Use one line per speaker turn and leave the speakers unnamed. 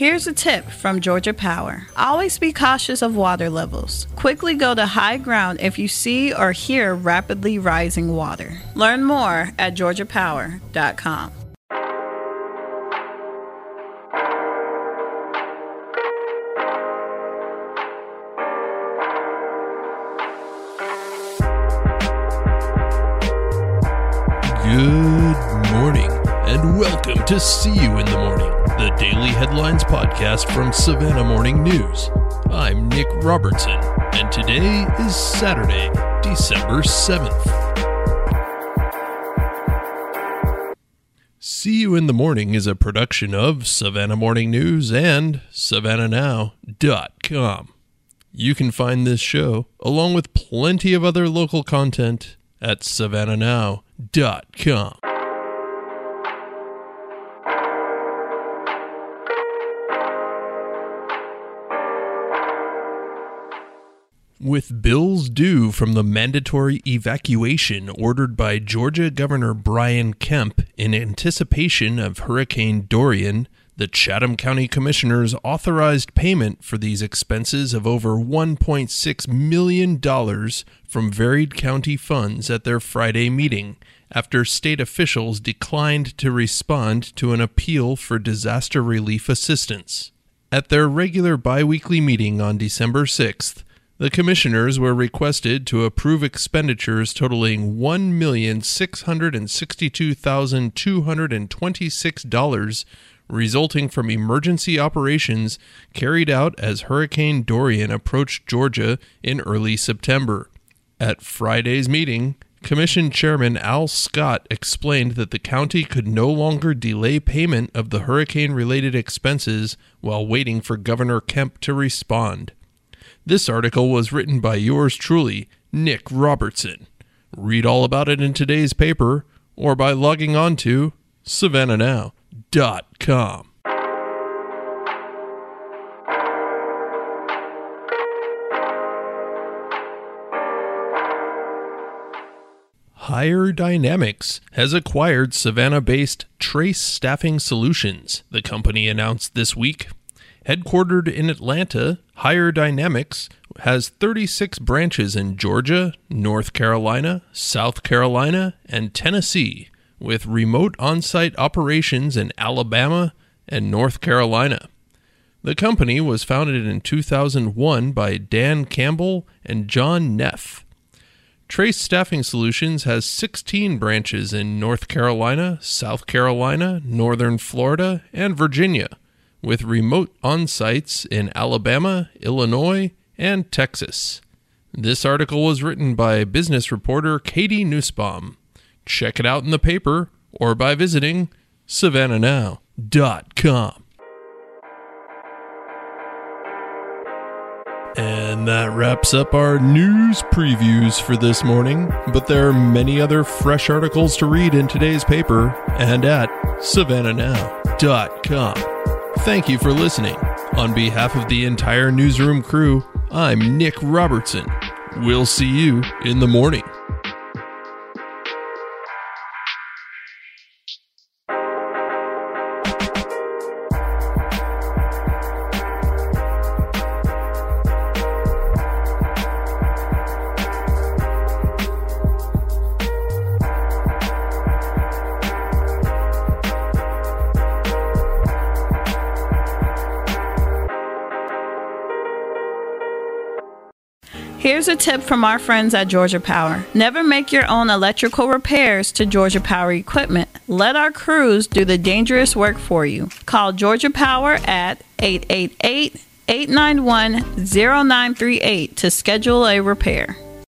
Here's a tip from Georgia Power. Always be cautious of water levels. Quickly go to high ground if you see or hear rapidly rising water. Learn more at georgiapower.com.
Good morning, and welcome to See You in the Morning, the daily headlines podcast from Savannah Morning News. I'm Nick Robertson, and today is Saturday, December 7th. See You in the Morning is a production of Savannah Morning News and SavannahNow.com. You can find this show, along with plenty of other local content, at SavannahNow.com. With bills due from the mandatory evacuation ordered by Georgia Governor Brian Kemp in anticipation of Hurricane Dorian, the Chatham County Commissioners authorized payment for these expenses of over $1.6 million from varied county funds at their Friday meeting after state officials declined to respond to an appeal for disaster relief assistance. At their regular biweekly meeting on December 6th, the commissioners were requested to approve expenditures totaling $1,662,226 resulting from emergency operations carried out as Hurricane Dorian approached Georgia in early September. At Friday's meeting, Commission Chairman Al Scott explained that the county could no longer delay payment of the hurricane related expenses while waiting for Governor Kemp to respond. This article was written by yours truly, Nick Robertson. Read all about it in today's paper or by logging on to savannahnow.com. Hire Dynamics has acquired Savannah based Trace Staffing Solutions, the company announced this week. Headquartered in Atlanta, Hire Dynamics has 36 branches in Georgia, North Carolina, South Carolina, and Tennessee, with remote on site operations in Alabama and North Carolina. The company was founded in 2001 by Dan Campbell and John Neff. Trace Staffing Solutions has 16 branches in North Carolina, South Carolina, Northern Florida, and Virginia with remote on sites in Alabama, Illinois, and Texas. This article was written by business reporter Katie Nussbaum. Check it out in the paper or by visiting savannahnow.com. And that wraps up our news previews for this morning. But there are many other fresh articles to read in today's paper and at savannahnow.com. Thank you for listening. On behalf of the entire newsroom crew, I'm Nick Robertson. We'll see you in the morning.
Here's a tip from our friends at Georgia Power. Never make your own electrical repairs to Georgia Power equipment. Let our crews do the dangerous work for you. Call Georgia Power at 888 891 0938 to schedule a repair.